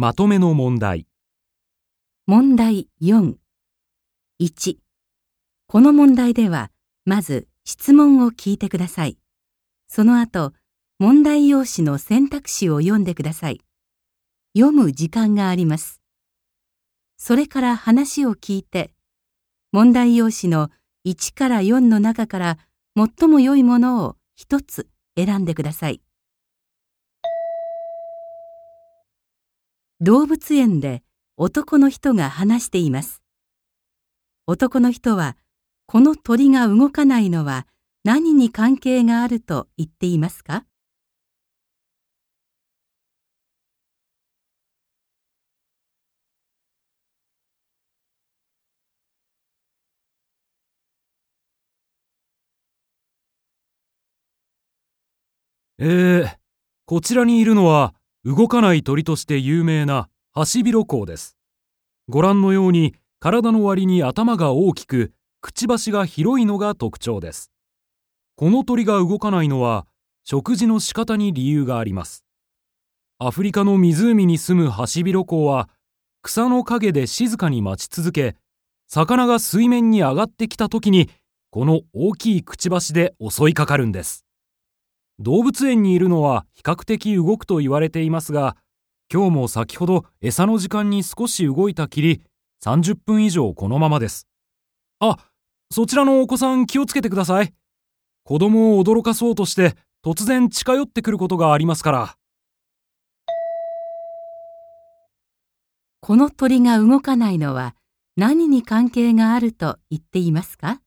まとめの問題。問題4。1。この問題では、まず質問を聞いてください。その後、問題用紙の選択肢を読んでください。読む時間があります。それから話を聞いて、問題用紙の1から4の中から最も良いものを一つ選んでください。動物園で男の人が話しています。男の人は、この鳥が動かないのは何に関係があると言っていますか？えー、こちらにいるのは動かない鳥として有名なハシビロコウです。ご覧のように体の割に頭が大きく、くちばしが広いのが特徴です。この鳥が動かないのは食事の仕方に理由があります。アフリカの湖に住むハシビロコウは草の陰で静かに待ち続け、魚が水面に上がってきた時にこの大きいくちばしで襲いかかるんです。動物園にいるのは比較的動くと言われていますが、今日も先ほど餌の時間に少し動いたきり、30分以上このままです。あ、そちらのお子さん気をつけてください。子供を驚かそうとして突然近寄ってくることがありますから。この鳥が動かないのは何に関係があると言っていますか？